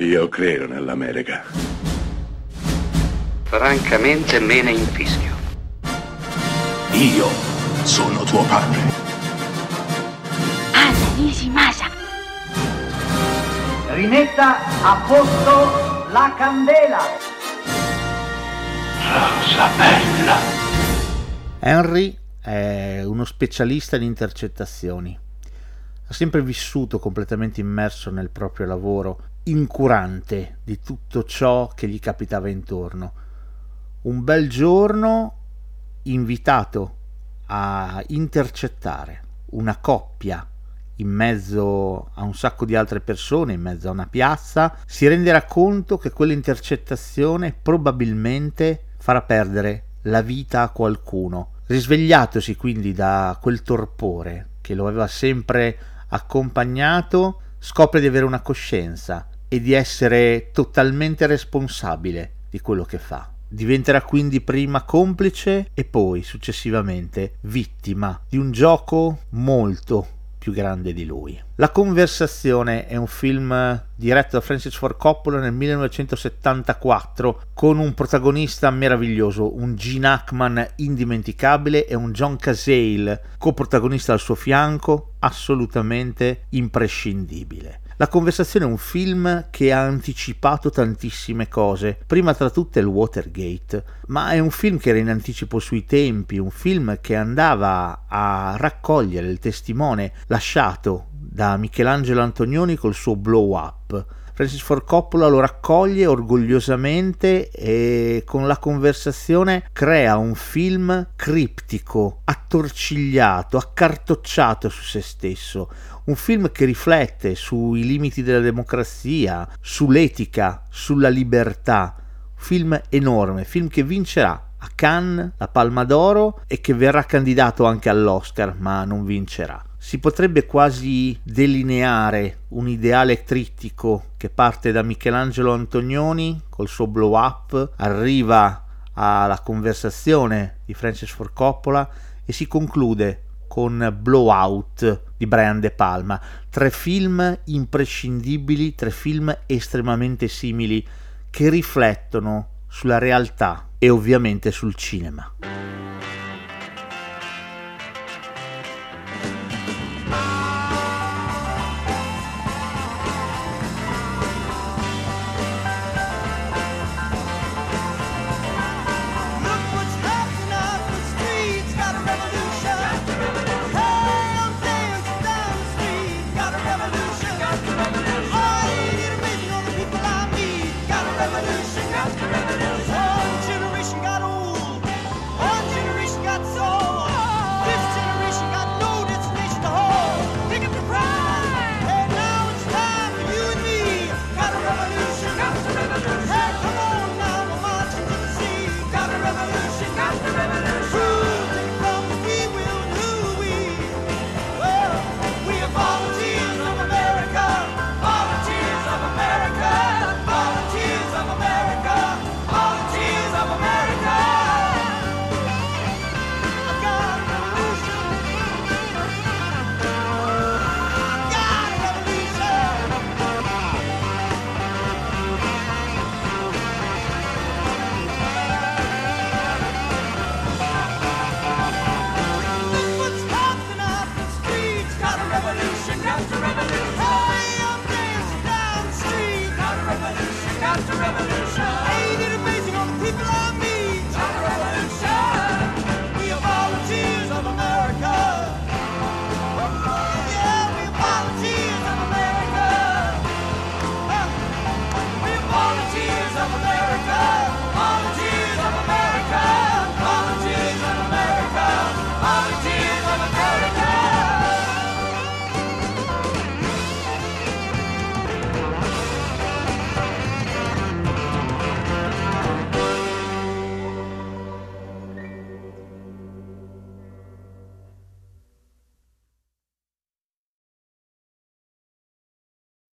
Io credo nell'America. Francamente me ne infischio. Io sono tuo padre. Anna Nishimasa. Rimetta a posto la candela. Rosa bella. Henry è uno specialista in intercettazioni. Ha sempre vissuto completamente immerso nel proprio lavoro, incurante di tutto ciò che gli capitava intorno. Un bel giorno, invitato a intercettare una coppia in mezzo a un sacco di altre persone, in mezzo a una piazza, si renderà conto che quell'intercettazione probabilmente farà perdere la vita a qualcuno. Risvegliatosi quindi da quel torpore che lo aveva sempre accompagnato, scopre di avere una coscienza e di essere totalmente responsabile di quello che fa. Diventerà quindi prima complice e poi successivamente vittima di un gioco molto più grande di lui. La conversazione è un film diretto da Francis Ford Coppola nel 1974 con un protagonista meraviglioso, un Gene Hackman indimenticabile e un John Cazale coprotagonista al suo fianco, assolutamente imprescindibile. La conversazione è un film che ha anticipato tantissime cose, prima tra tutte il Watergate, ma è un film che era in anticipo sui tempi, un film che andava a raccogliere il testimone lasciato da Michelangelo Antonioni col suo blow up. Francis Ford Coppola lo raccoglie orgogliosamente e con la conversazione crea un film criptico, attorcigliato, accartocciato su se stesso, un film che riflette sui limiti della democrazia, sull'etica, sulla libertà. Film enorme, film che vincerà a Cannes la Palma d'Oro e che verrà candidato anche all'Oscar, ma non vincerà. Si potrebbe quasi delineare un ideale trittico che parte da Michelangelo Antonioni col suo blow up, arriva alla conversazione di Francis Ford Coppola e si conclude con Blowout di Brian De Palma. Tre film imprescindibili, tre film estremamente simili che riflettono sulla realtà e ovviamente sul cinema. That's a revolution.